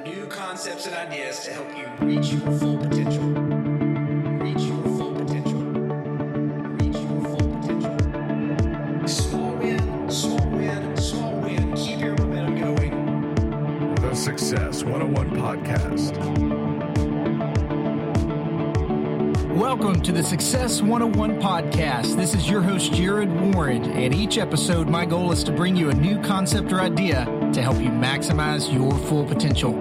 New concepts and ideas to help you reach your full potential. Reach your full potential. Reach your full potential. Small win, small win, small win. Keep your momentum going. The Success 101 Podcast. Welcome to the Success 101 podcast. This is your host, Jared Warren, and each episode, my goal is to bring you a new concept or idea to help you maximize your full potential.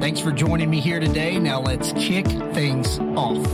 Thanks for joining me here today. Now let's kick things off.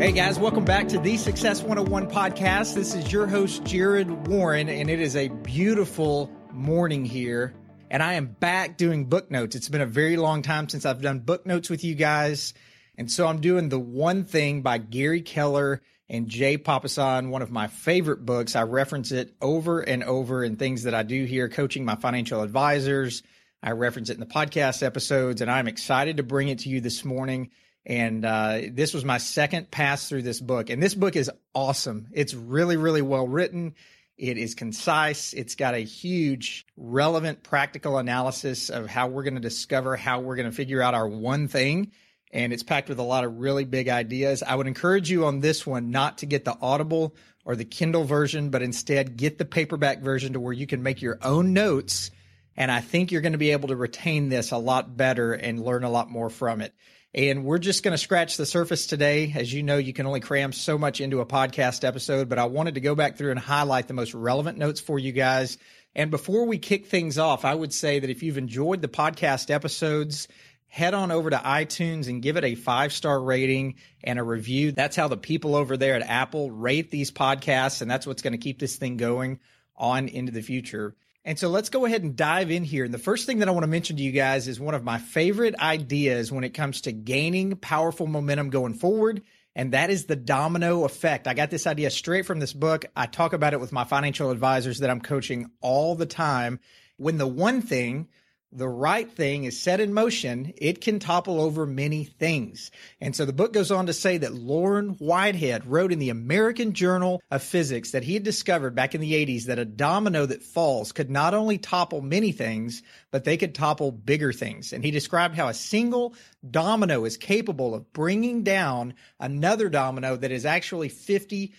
Hey guys, welcome back to the Success 101 podcast. This is your host, Jared Warren, and it is a beautiful morning here and I am back doing book notes. It's been a very long time since I've done book notes with you guys. And so I'm doing The One Thing by Gary Keller and Jay Papasan, one of my favorite books. I reference it over and over in things that I do here, coaching my financial advisors. I reference it in the podcast episodes, and I'm excited to bring it to you this morning. And uh, this was my second pass through this book. And this book is awesome. It's really, really well written. It is concise. It's got a huge, relevant, practical analysis of how we're going to discover how we're going to figure out our one thing. And it's packed with a lot of really big ideas. I would encourage you on this one not to get the Audible or the Kindle version, but instead get the paperback version to where you can make your own notes. And I think you're going to be able to retain this a lot better and learn a lot more from it. And we're just going to scratch the surface today. As you know, you can only cram so much into a podcast episode, but I wanted to go back through and highlight the most relevant notes for you guys. And before we kick things off, I would say that if you've enjoyed the podcast episodes, head on over to iTunes and give it a five star rating and a review. That's how the people over there at Apple rate these podcasts. And that's what's going to keep this thing going on into the future. And so let's go ahead and dive in here. And the first thing that I want to mention to you guys is one of my favorite ideas when it comes to gaining powerful momentum going forward. And that is the domino effect. I got this idea straight from this book. I talk about it with my financial advisors that I'm coaching all the time. When the one thing the right thing is set in motion, it can topple over many things. And so the book goes on to say that Loren Whitehead wrote in the American Journal of Physics that he had discovered back in the 80s that a domino that falls could not only topple many things, but they could topple bigger things. And he described how a single domino is capable of bringing down another domino that is actually 50%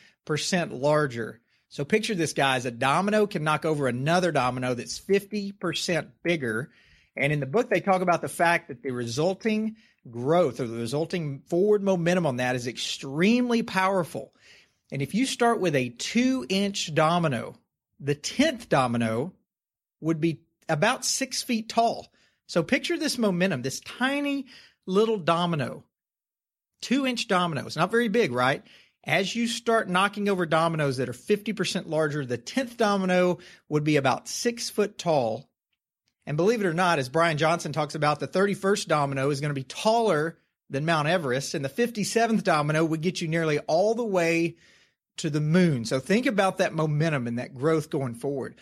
larger. So picture this, guys. A domino can knock over another domino that's 50% bigger. And in the book, they talk about the fact that the resulting growth or the resulting forward momentum on that is extremely powerful. And if you start with a two inch domino, the 10th domino would be about six feet tall. So picture this momentum, this tiny little domino, two inch dominoes, not very big, right? As you start knocking over dominoes that are 50% larger, the 10th domino would be about six foot tall. And believe it or not, as Brian Johnson talks about, the 31st domino is going to be taller than Mount Everest, and the 57th domino would get you nearly all the way to the moon. So think about that momentum and that growth going forward.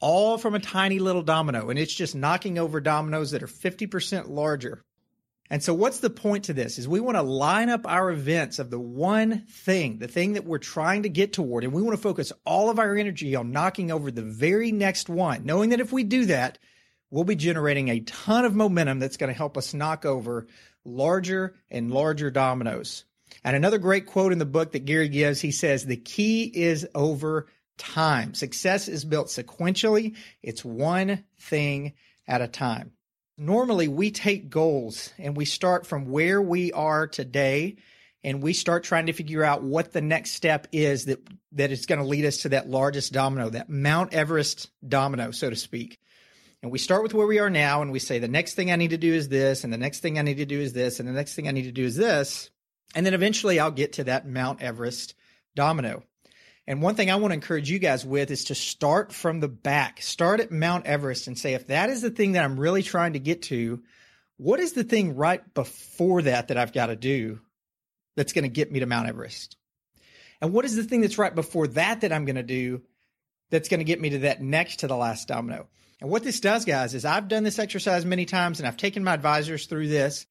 All from a tiny little domino, and it's just knocking over dominoes that are 50% larger. And so what's the point to this is we want to line up our events of the one thing, the thing that we're trying to get toward. And we want to focus all of our energy on knocking over the very next one, knowing that if we do that, we'll be generating a ton of momentum that's going to help us knock over larger and larger dominoes. And another great quote in the book that Gary gives, he says, the key is over time. Success is built sequentially. It's one thing at a time normally we take goals and we start from where we are today and we start trying to figure out what the next step is that that is going to lead us to that largest domino, that Mount Everest domino, so to speak. And we start with where we are now and we say the next thing I need to do is this and the next thing I need to do is this and the next thing I need to do is this. And then eventually I'll get to that Mount Everest domino. And one thing I want to encourage you guys with is to start from the back. Start at Mount Everest and say, if that is the thing that I'm really trying to get to, what is the thing right before that that I've got to do that's going to get me to Mount Everest? And what is the thing that's right before that that I'm going to do that's going to get me to that next to the last domino? And what this does, guys, is I've done this exercise many times and I've taken my advisors through this,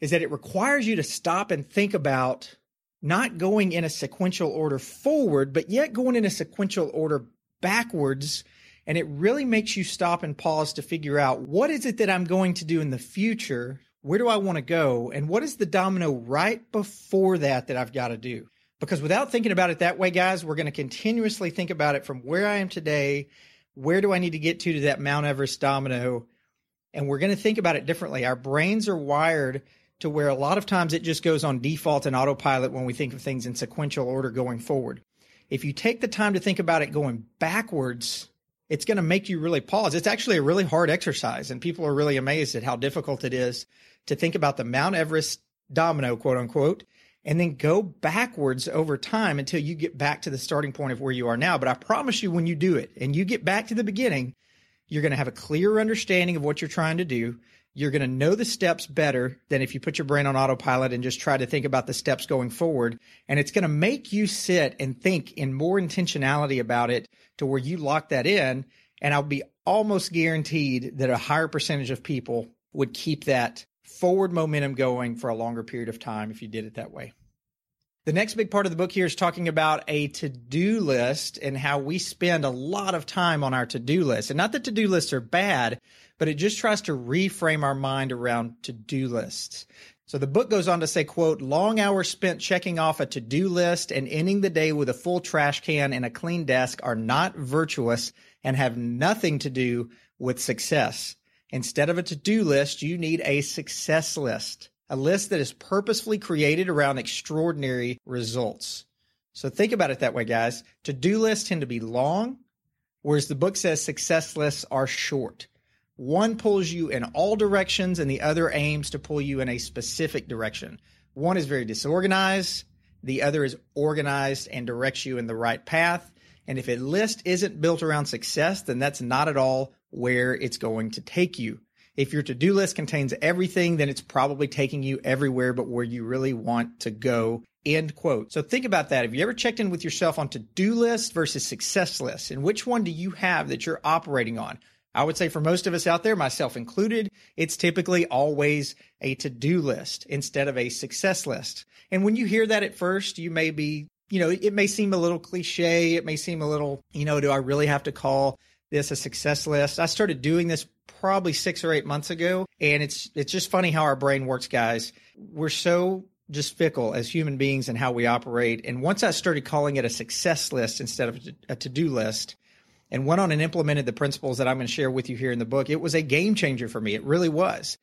is that it requires you to stop and think about not going in a sequential order forward, but yet going in a sequential order backwards And it really makes you stop and pause to figure out what is it that I'm going to do in the future? Where do I want to go? And what is the domino right before that that I've got to do? Because without thinking about it that way, guys, we're going to continuously think about it from where I am today. Where do I need to get to to that Mount Everest domino? And we're going to think about it differently. Our brains are wired to where a lot of times it just goes on default and autopilot when we think of things in sequential order going forward. If you take the time to think about it going backwards, it's going to make you really pause. It's actually a really hard exercise, and people are really amazed at how difficult it is to think about the Mount Everest domino, quote unquote, and then go backwards over time until you get back to the starting point of where you are now. But I promise you, when you do it and you get back to the beginning, you're going to have a clear understanding of what you're trying to do. You're going to know the steps better than if you put your brain on autopilot and just try to think about the steps going forward. And it's going to make you sit and think in more intentionality about it to where you lock that in. And I'll be almost guaranteed that a higher percentage of people would keep that forward momentum going for a longer period of time if you did it that way. The next big part of the book here is talking about a to do list and how we spend a lot of time on our to do list. And not that to do lists are bad, but it just tries to reframe our mind around to do lists. So the book goes on to say, quote, long hours spent checking off a to do list and ending the day with a full trash can and a clean desk are not virtuous and have nothing to do with success. Instead of a to do list, you need a success list a list that is purposefully created around extraordinary results. So think about it that way, guys. To do lists tend to be long, whereas the book says success lists are short. One pulls you in all directions, and the other aims to pull you in a specific direction. One is very disorganized, the other is organized and directs you in the right path. And if a list isn't built around success, then that's not at all where it's going to take you. If your to do list contains everything, then it's probably taking you everywhere but where you really want to go. End quote. So think about that. Have you ever checked in with yourself on to do list versus success list? And which one do you have that you're operating on? I would say for most of us out there, myself included, it's typically always a to do list instead of a success list. And when you hear that at first, you may be, you know, it may seem a little cliche. It may seem a little, you know, do I really have to call this a success list? I started doing this probably six or eight months ago. And it's it's just funny how our brain works, guys. We're so just fickle as human beings and how we operate. And once I started calling it a success list instead of a to do list, and went on and implemented the principles that I'm going to share with you here in the book, it was a game changer for me. It really was.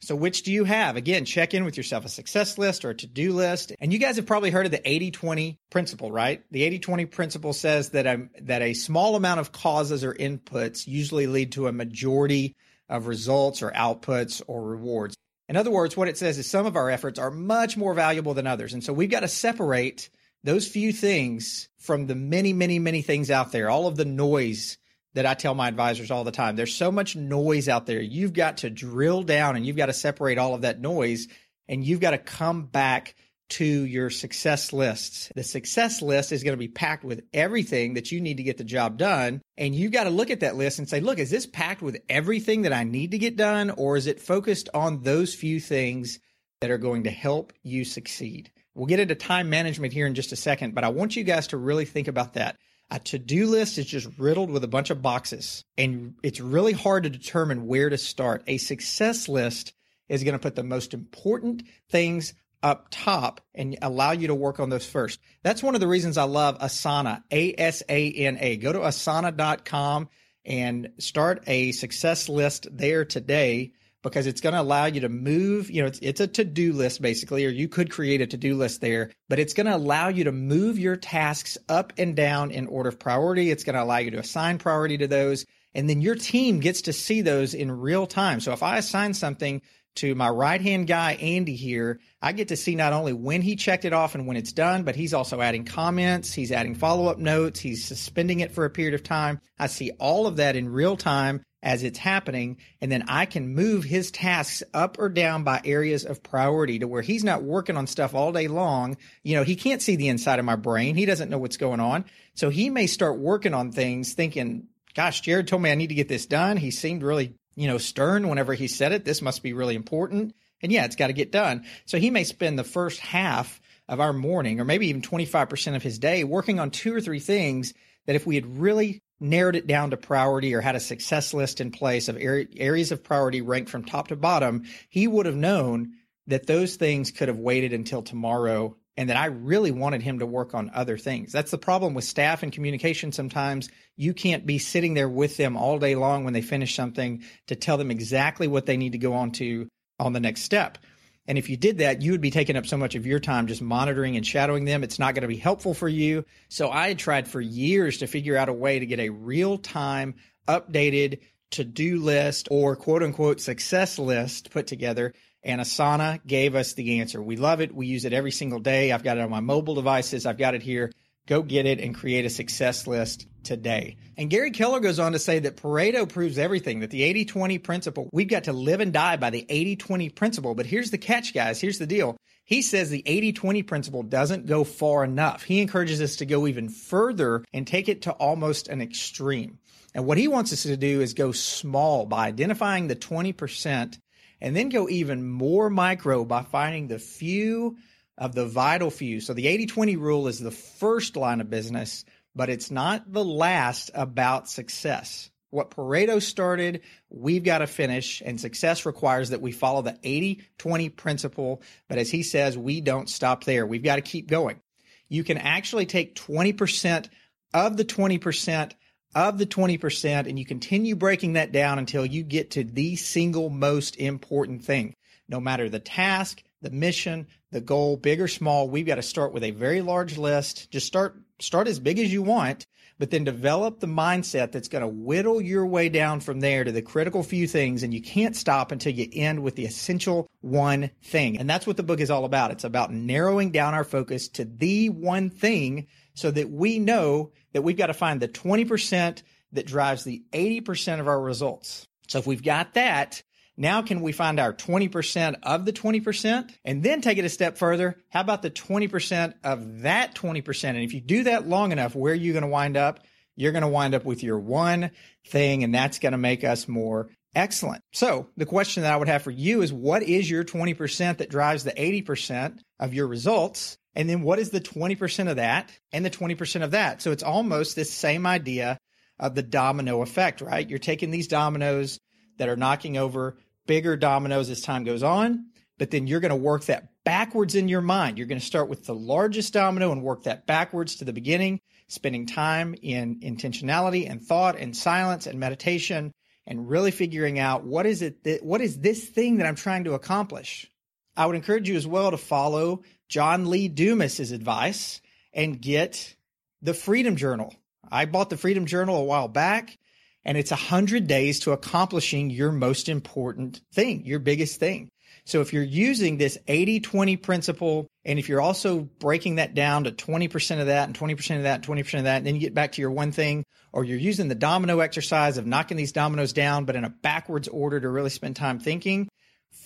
So, which do you have? Again, check in with yourself a success list or a to do list. And you guys have probably heard of the 80 20 principle, right? The 80 20 principle says that a, that a small amount of causes or inputs usually lead to a majority of results or outputs or rewards. In other words, what it says is some of our efforts are much more valuable than others. And so we've got to separate those few things from the many, many, many things out there, all of the noise that I tell my advisors all the time. There's so much noise out there. You've got to drill down and you've got to separate all of that noise and you've got to come back to your success lists. The success list is going to be packed with everything that you need to get the job done. And you've got to look at that list and say, look, is this packed with everything that I need to get done? Or is it focused on those few things that are going to help you succeed? We'll get into time management here in just a second, but I want you guys to really think about that. A to do list is just riddled with a bunch of boxes, and it's really hard to determine where to start. A success list is going to put the most important things up top and allow you to work on those first. That's one of the reasons I love Asana, A S A N A. Go to asana.com and start a success list there today because it's going to allow you to move. You know, it's, it's a to do list basically, or you could create a to do list there, but it's going to allow you to move your tasks up and down in order of priority. It's going to allow you to assign priority to those. And then your team gets to see those in real time. So if I assign something to my right hand guy, Andy, here, I get to see not only when he checked it off and when it's done, but he's also adding comments, he's adding follow up notes, he's suspending it for a period of time. I see all of that in real time as it's happening. And then I can move his tasks up or down by areas of priority to where he's not working on stuff all day long. You know, he can't see the inside of my brain. He doesn't know what's going on. So he may start working on things thinking, gosh, Jared told me I need to get this done. He seemed really, you know, stern whenever he said it. This must be really important. And yeah, it's got to get done. So he may spend the first half of our morning or maybe even 25% of his day working on two or three things that if we had really narrowed it down to priority or had a success list in place of areas of priority ranked from top to bottom, he would have known that those things could have waited until tomorrow and that I really wanted him to work on other things. That's the problem with staff and communication. Sometimes you can't be sitting there with them all day long when they finish something to tell them exactly what they need to go on to on the next step. And if you did that, you would be taking up so much of your time just monitoring and shadowing them. It's not going to be helpful for you. So I had tried for years to figure out a way to get a real time, updated to do list or quote unquote success list put together. And Asana gave us the answer. We love it. We use it every single day. I've got it on my mobile devices. I've got it here. Go get it and create a success list today. And Gary Keller goes on to say that Pareto proves everything, that the 80 20 principle, we've got to live and die by the 80 20 principle. But here's the catch, guys. Here's the deal. He says the 80 20 principle doesn't go far enough. He encourages us to go even further and take it to almost an extreme. And what he wants us to do is go small by identifying the 20% and then go even more micro by finding the few of the vital few. So the 80 20 rule is the first line of business, but it's not the last about success. What Pareto started, we've got to finish, and success requires that we follow the 80 20 principle. But as he says, we don't stop there. We've got to keep going. You can actually take 20% of the 20% of the 20%, and you continue breaking that down until you get to the single most important thing. No matter the task, the mission, the goal, big or small, we've got to start with a very large list. Just start start as big as you want, but then develop the mindset that's going to whittle your way down from there to the critical few things and you can't stop until you end with the essential one thing. And that's what the book is all about. It's about narrowing down our focus to the one thing so that we know that we've got to find the 20% that drives the 80% of our results. So if we've got that, now, can we find our 20% of the 20% and then take it a step further? How about the 20% of that 20%? And if you do that long enough, where are you going to wind up? You're going to wind up with your one thing, and that's going to make us more excellent. So, the question that I would have for you is what is your 20% that drives the 80% of your results? And then what is the 20% of that and the 20% of that? So, it's almost this same idea of the domino effect, right? You're taking these dominoes that are knocking over bigger dominoes as time goes on, but then you're going to work that backwards in your mind. You're going to start with the largest domino and work that backwards to the beginning, spending time in intentionality and thought and silence and meditation and really figuring out what is it that, what is this thing that I'm trying to accomplish. I would encourage you as well to follow John Lee Dumas's advice and get the Freedom Journal. I bought the Freedom Journal a while back and it's 100 days to accomplishing your most important thing, your biggest thing. So if you're using this 80 20 principle, and if you're also breaking that down to 20% of that and 20% of that, and 20% of that, and then you get back to your one thing, or you're using the domino exercise of knocking these dominoes down, but in a backwards order to really spend time thinking,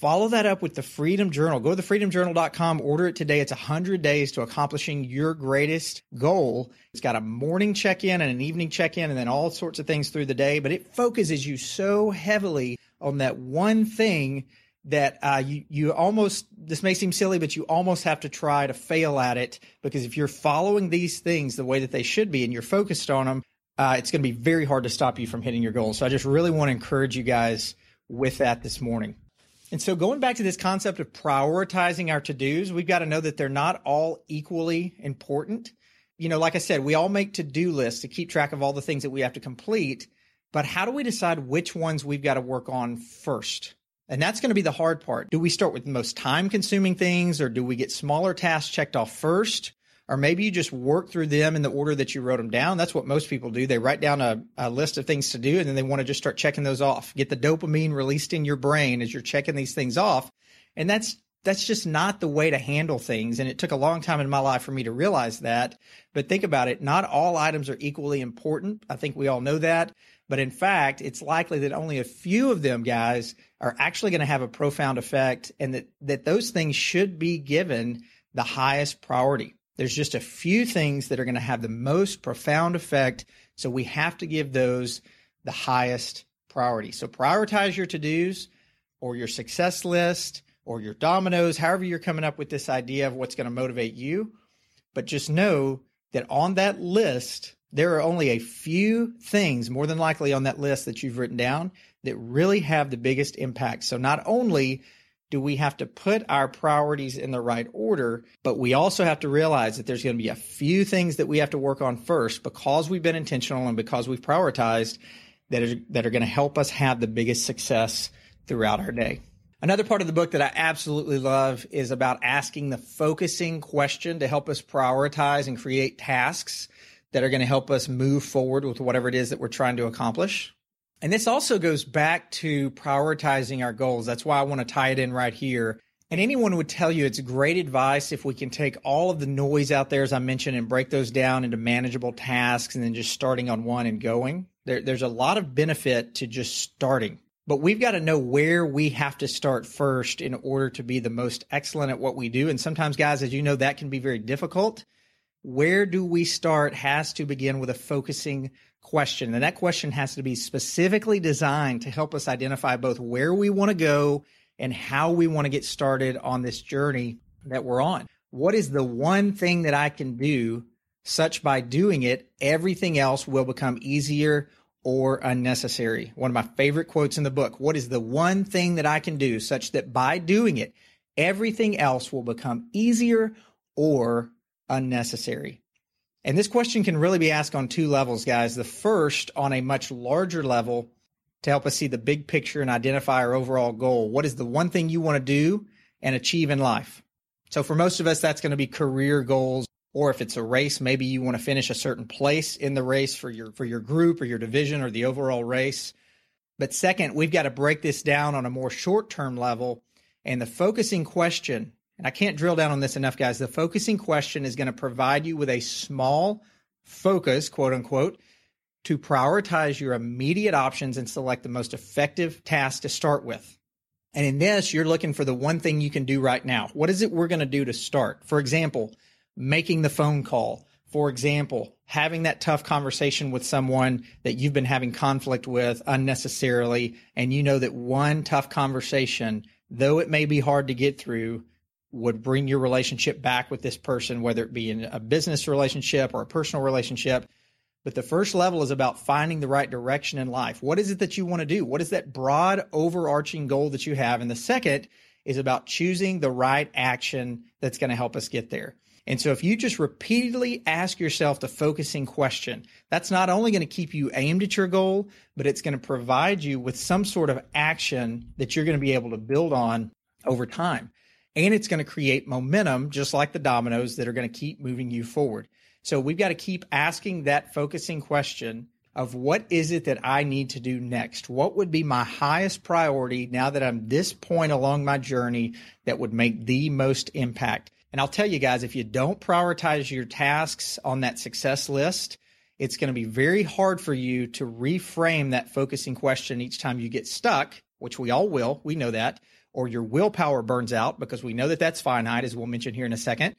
Follow that up with the Freedom Journal. Go to thefreedomjournal.com, order it today. It's 100 days to accomplishing your greatest goal. It's got a morning check in and an evening check in, and then all sorts of things through the day. But it focuses you so heavily on that one thing that uh, you you almost this may seem silly, but you almost have to try to fail at it because if you're following these things the way that they should be and you're focused on them, uh, it's going to be very hard to stop you from hitting your goals. So I just really want to encourage you guys with that this morning. And so going back to this concept of prioritizing our to-dos, we've got to know that they're not all equally important. You know, like I said, we all make to-do lists to keep track of all the things that we have to complete, but how do we decide which ones we've got to work on first? And that's going to be the hard part. Do we start with the most time consuming things or do we get smaller tasks checked off first? Or maybe you just work through them in the order that you wrote them down. That's what most people do. They write down a, a, list of things to do and then they want to just start checking those off. Get the dopamine released in your brain as you're checking these things off. And that's that's just not the way to handle things. And it took a long time in my life for me to realize that. But think about it. Not all items are equally important. I think we all know that. But in fact, it's likely that only a few of them, guys, are actually going to have a profound effect and that, that those things should be given the highest priority. There's just a few things that are going to have the most profound effect. So we have to give those the highest priority. So prioritize your to dos or your success list or your dominoes, however you're coming up with this idea of what's going to motivate you. But just know that on that list there are only a few things, more than likely, on that list that you've written down that really have the biggest impact. So not only do we have to put our priorities in the right order, but we also have to realize that there's going to be a few things that we have to work on first because we've been intentional and because we've prioritized that are, that are going to help us have the biggest success throughout our day. Another part of the book that I absolutely love is about asking the focusing question to help us prioritize and create tasks that are going to help us move forward with whatever it is that we're trying to accomplish. And this also goes back to prioritizing our goals. That's why I want to tie it in right here. And anyone would tell you it's great advice if we can take all of the noise out there, as I mentioned, and break those down into manageable tasks and then just starting on one and going. There, there's a lot of benefit to just starting. But we've got to know where we have to start first in order to be the most excellent at what we do. And sometimes, guys, as you know, that can be very difficult where do we start has to begin with a focusing question. And that question has to be specifically designed to help us identify both where we want to go and how we want to get started on this journey that we're on. What is the one thing that I can do such by doing it, everything else will become easier or unnecessary? One of my favorite quotes in the book. What is the one thing that I can do such that by doing it, everything else will become easier or unnecessary? And this question can really be asked on two levels, guys. The first, on a much larger level, to help us see the big picture and identify our overall goal. What is the one thing you want to do and achieve in life? So, for most of us, that's going to be career goals. Or if it's a race, maybe you want to finish a certain place in the race for your for your group or your division or the overall race. But second, we've got to break this down on a more short-term level. And the focusing question and I can't drill down on this enough, guys. The focusing question is going to provide you with a small focus, quote unquote, to prioritize your immediate options and select the most effective task to start with. And in this, you're looking for the one thing you can do right now. What is it we're going to do to start? For example, making the phone call. For example, having that tough conversation with someone that you've been having conflict with unnecessarily. And you know that one tough conversation, though it may be hard to get through, would bring your relationship back with this person, whether it be in a business relationship or a personal relationship. But the first level is about finding the right direction in life. What is it that you want to do? What is that broad overarching goal that you have? And the second is about choosing the right action that's going to help us get there. And so if you just repeatedly ask yourself the focusing question, that's not only going to keep you aimed at your goal, but it's going to provide you with some sort of action that you're going to be able to build on over time and it's going to create momentum, just like the dominoes that are going to keep moving you forward. So we've got to keep asking that focusing question of what is it that I need to do next? What would be my highest priority now that I'm this point along my journey that would make the most impact? And I'll tell you guys, if you don't prioritize your tasks on that success list, it's going to be very hard for you to reframe that focusing question each time you get stuck, which we all will. We know that or your willpower burns out, because we know that that's finite, as we'll mention here in a second,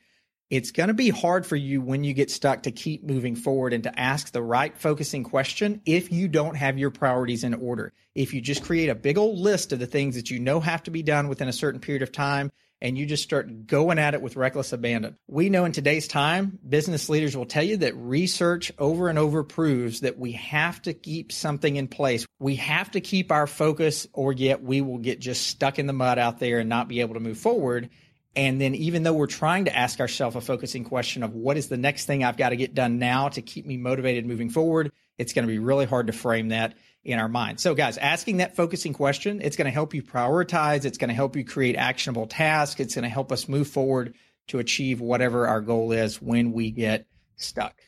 it's going to be hard for you when you get stuck to keep moving forward and to ask the right focusing question if you don't have your priorities in order. If you just create a big old list of the things that you know have to be done within a certain period of time and you just start going at it with reckless abandon. We know in today's time, business leaders will tell you that research over and over proves that we have to keep something in place. We have to keep our focus, or yet we will get just stuck in the mud out there and not be able to move forward. And then, even though we're trying to ask ourselves a focusing question of what is the next thing I've got to get done now to keep me motivated moving forward, it's going to be really hard to frame that in our mind. So, guys, asking that focusing question, it's going to help you prioritize. It's going to help you create actionable tasks. It's going to help us move forward to achieve whatever our goal is when we get stuck.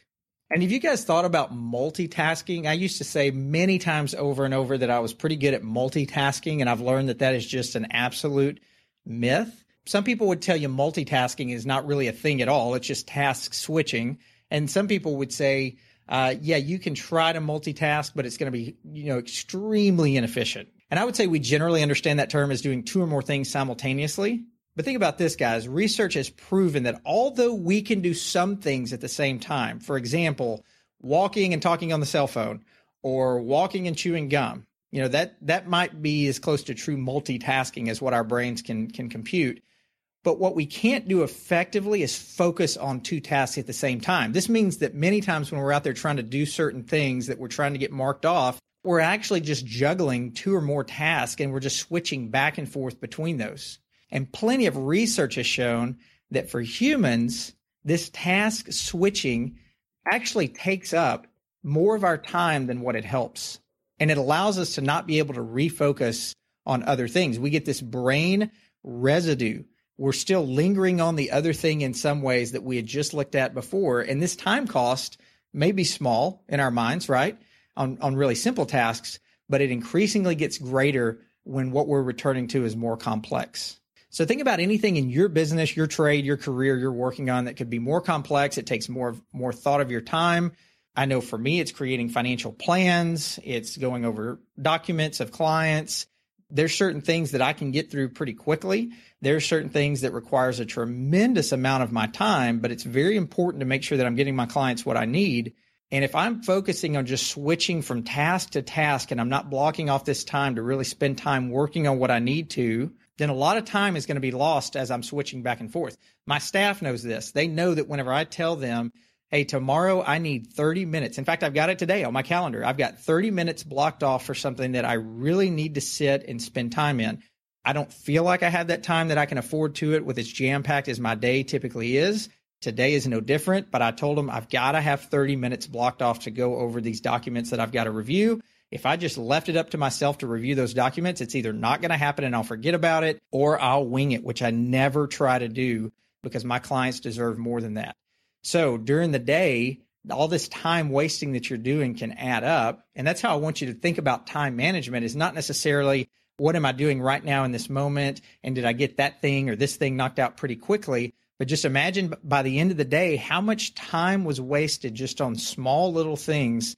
And if you guys thought about multitasking, I used to say many times over and over that I was pretty good at multitasking, and I've learned that that is just an absolute myth. Some people would tell you multitasking is not really a thing at all, it's just task switching. And some people would say, uh, yeah, you can try to multitask, but it's going to be, you know, extremely inefficient. And I would say we generally understand that term as doing two or more things simultaneously. But think about this, guys. Research has proven that although we can do some things at the same time, for example, walking and talking on the cell phone or walking and chewing gum, you know, that, that might be as close to true multitasking as what our brains can, can compute. But what we can't do effectively is focus on two tasks at the same time. This means that many times when we're out there trying to do certain things that we're trying to get marked off, we're actually just juggling two or more tasks and we're just switching back and forth between those. And plenty of research has shown that for humans, this task switching actually takes up more of our time than what it helps. And it allows us to not be able to refocus on other things. We get this brain residue we're still lingering on the other thing in some ways that we had just looked at before. And this time cost may be small in our minds, right? On, on really simple tasks, but it increasingly gets greater when what we're returning to is more complex. So think about anything in your business, your trade, your career you're working on that could be more complex. It takes more, more thought of your time. I know for me, it's creating financial plans. It's going over documents of clients there's certain things that I can get through pretty quickly. There's certain things that requires a tremendous amount of my time, but it's very important to make sure that I'm getting my clients what I need. And if I'm focusing on just switching from task to task and I'm not blocking off this time to really spend time working on what I need to, then a lot of time is going to be lost as I'm switching back and forth. My staff knows this. They know that whenever I tell them hey, tomorrow I need 30 minutes. In fact, I've got it today on my calendar. I've got 30 minutes blocked off for something that I really need to sit and spend time in. I don't feel like I have that time that I can afford to it with as jam packed as my day typically is. Today is no different, but I told them I've got to have 30 minutes blocked off to go over these documents that I've got to review. If I just left it up to myself to review those documents, it's either not going to happen and I'll forget about it or I'll wing it, which I never try to do because my clients deserve more than that. So during the day, all this time wasting that you're doing can add up. And that's how I want you to think about time management is not necessarily what am I doing right now in this moment? And did I get that thing or this thing knocked out pretty quickly? But just imagine by the end of the day, how much time was wasted just on small little things.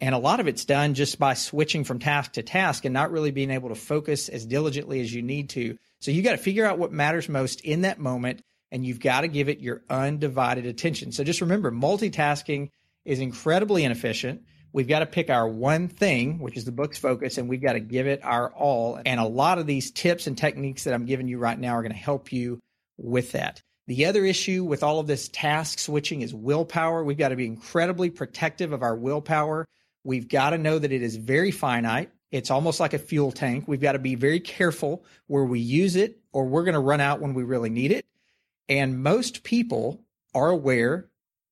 And a lot of it's done just by switching from task to task and not really being able to focus as diligently as you need to. So you got to figure out what matters most in that moment and you've got to give it your undivided attention. So just remember, multitasking is incredibly inefficient. We've got to pick our one thing, which is the book's focus, and we've got to give it our all. And a lot of these tips and techniques that I'm giving you right now are going to help you with that. The other issue with all of this task switching is willpower. We've got to be incredibly protective of our willpower. We've got to know that it is very finite. It's almost like a fuel tank. We've got to be very careful where we use it, or we're going to run out when we really need it. And most people are aware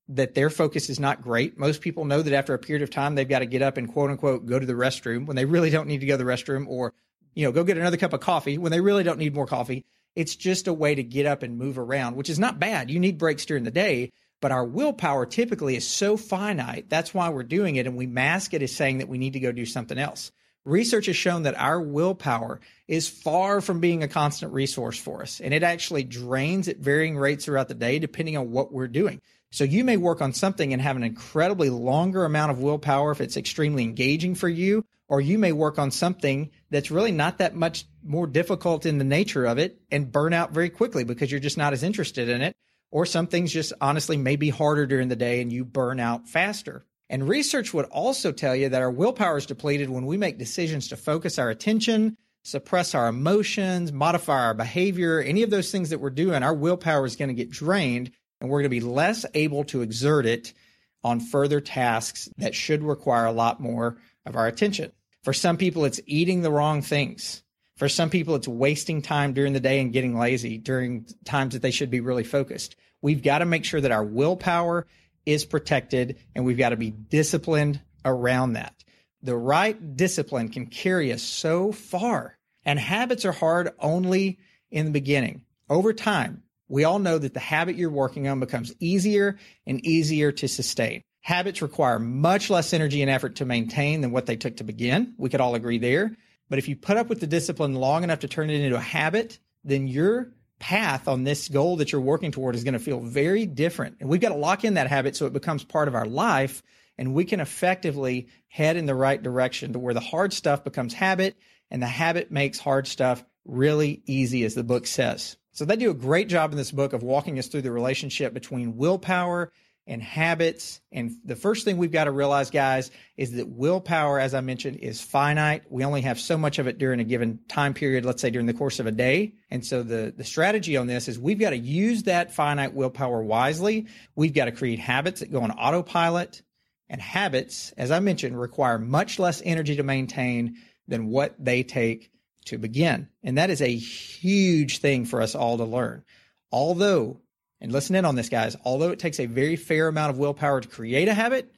that their focus is not great. Most people know that after a period of time, they've got to get up and quote unquote go to the restroom when they really don't need to go to the restroom or, you know, go get another cup of coffee when they really don't need more coffee. It's just a way to get up and move around, which is not bad. You need breaks during the day, but our willpower typically is so finite. That's why we're doing it. And we mask it as saying that we need to go do something else. Research has shown that our willpower is far from being a constant resource for us, and it actually drains at varying rates throughout the day depending on what we're doing. So you may work on something and have an incredibly longer amount of willpower if it's extremely engaging for you, or you may work on something that's really not that much more difficult in the nature of it and burn out very quickly because you're just not as interested in it. Or some things just honestly may be harder during the day and you burn out faster. And research would also tell you that our willpower is depleted when we make decisions to focus our attention, suppress our emotions, modify our behavior, any of those things that we're doing, our willpower is going to get drained and we're going to be less able to exert it on further tasks that should require a lot more of our attention. For some people, it's eating the wrong things. For some people, it's wasting time during the day and getting lazy during times that they should be really focused. We've got to make sure that our willpower is protected and we've got to be disciplined around that. The right discipline can carry us so far and habits are hard only in the beginning. Over time, we all know that the habit you're working on becomes easier and easier to sustain. Habits require much less energy and effort to maintain than what they took to begin. We could all agree there. But if you put up with the discipline long enough to turn it into a habit, then you're path on this goal that you're working toward is going to feel very different. And we've got to lock in that habit so it becomes part of our life and we can effectively head in the right direction to where the hard stuff becomes habit and the habit makes hard stuff really easy, as the book says. So they do a great job in this book of walking us through the relationship between willpower and habits. And the first thing we've got to realize, guys, is that willpower, as I mentioned, is finite. We only have so much of it during a given time period, let's say during the course of a day. And so the, the strategy on this is we've got to use that finite willpower wisely. We've got to create habits that go on autopilot. And habits, as I mentioned, require much less energy to maintain than what they take to begin. And that is a huge thing for us all to learn. Although and listen in on this, guys. Although it takes a very fair amount of willpower to create a habit,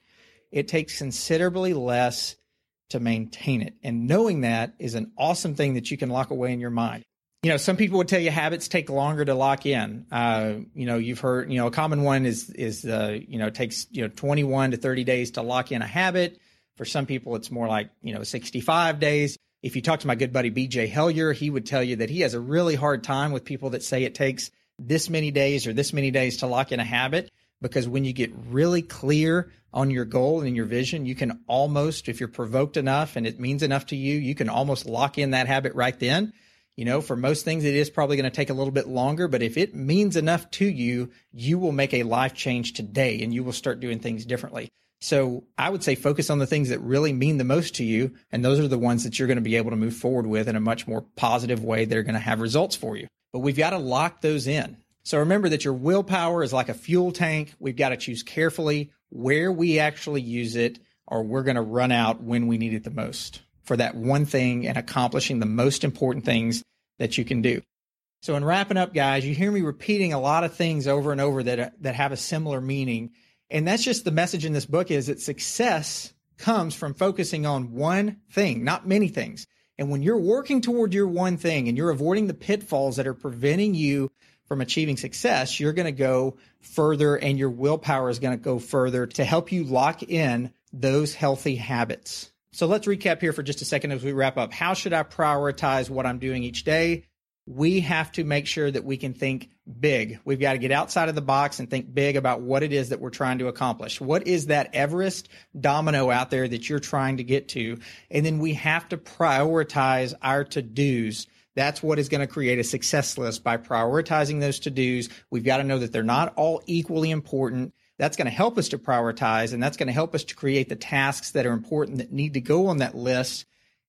it takes considerably less to maintain it. And knowing that is an awesome thing that you can lock away in your mind. You know, some people would tell you habits take longer to lock in. Uh, you know, you've heard, you know, a common one is, is, uh, you know, it takes, you know, 21 to 30 days to lock in a habit. For some people, it's more like, you know, 65 days. If you talk to my good buddy BJ Hellier, he would tell you that he has a really hard time with people that say it takes this many days or this many days to lock in a habit because when you get really clear on your goal and your vision, you can almost, if you're provoked enough and it means enough to you, you can almost lock in that habit right then. You know, for most things, it is probably going to take a little bit longer, but if it means enough to you, you will make a life change today and you will start doing things differently. So I would say focus on the things that really mean the most to you. And those are the ones that you're going to be able to move forward with in a much more positive way that are going to have results for you but we've got to lock those in. So remember that your willpower is like a fuel tank. We've got to choose carefully where we actually use it, or we're going to run out when we need it the most for that one thing and accomplishing the most important things that you can do. So in wrapping up, guys, you hear me repeating a lot of things over and over that that have a similar meaning. And that's just the message in this book is that success comes from focusing on one thing, not many things. And when you're working toward your one thing and you're avoiding the pitfalls that are preventing you from achieving success, you're going to go further and your willpower is going to go further to help you lock in those healthy habits. So let's recap here for just a second as we wrap up. How should I prioritize what I'm doing each day? We have to make sure that we can think big. We've got to get outside of the box and think big about what it is that we're trying to accomplish. What is that Everest domino out there that you're trying to get to? And then we have to prioritize our to dos. That's what is going to create a success list by prioritizing those to dos. We've got to know that they're not all equally important. That's going to help us to prioritize and that's going to help us to create the tasks that are important that need to go on that list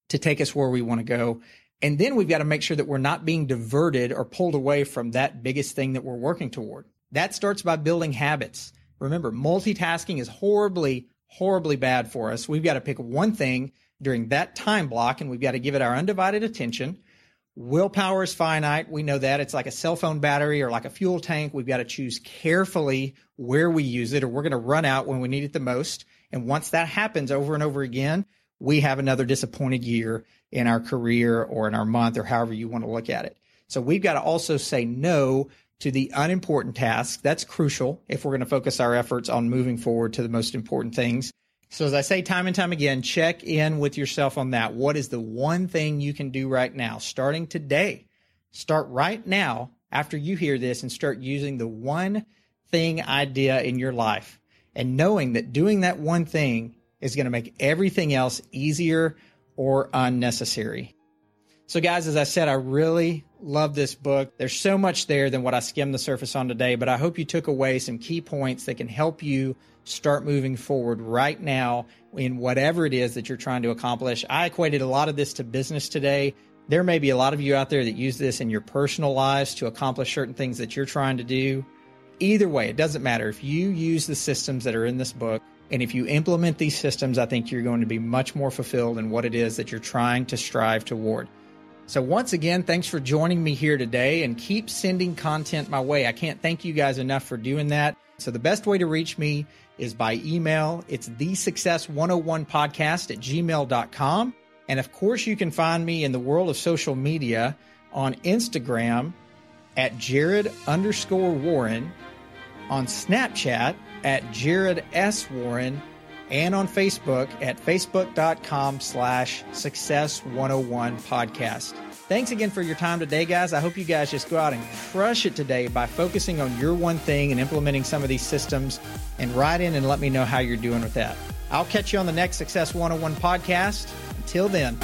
to take us where we want to go. And then we've got to make sure that we're not being diverted or pulled away from that biggest thing that we're working toward. That starts by building habits. Remember, multitasking is horribly, horribly bad for us. We've got to pick one thing during that time block and we've got to give it our undivided attention. Willpower is finite. We know that. It's like a cell phone battery or like a fuel tank. We've got to choose carefully where we use it or we're going to run out when we need it the most. And once that happens over and over again, we have another disappointed year in our career or in our month or however you want to look at it. So we've got to also say no to the unimportant tasks. That's crucial if we're going to focus our efforts on moving forward to the most important things. So as I say time and time again, check in with yourself on that. What is the one thing you can do right now, starting today? Start right now after you hear this and start using the one thing idea in your life and knowing that doing that one thing is going to make everything else easier or unnecessary. So, guys, as I said, I really love this book. There's so much there than what I skimmed the surface on today, but I hope you took away some key points that can help you start moving forward right now in whatever it is that you're trying to accomplish. I equated a lot of this to business today. There may be a lot of you out there that use this in your personal lives to accomplish certain things that you're trying to do. Either way, it doesn't matter. If you use the systems that are in this book, and if you implement these systems, I think you're going to be much more fulfilled in what it is that you're trying to strive toward. So, once again, thanks for joining me here today and keep sending content my way. I can't thank you guys enough for doing that. So, the best way to reach me is by email. It's the success 101 podcast at gmail.com. And of course, you can find me in the world of social media on Instagram at Jared underscore Warren, on Snapchat at Jared S. Warren and on Facebook at facebook.com slash success 101 podcast. Thanks again for your time today, guys. I hope you guys just go out and crush it today by focusing on your one thing and implementing some of these systems and write in and let me know how you're doing with that. I'll catch you on the next Success 101 podcast. Until then.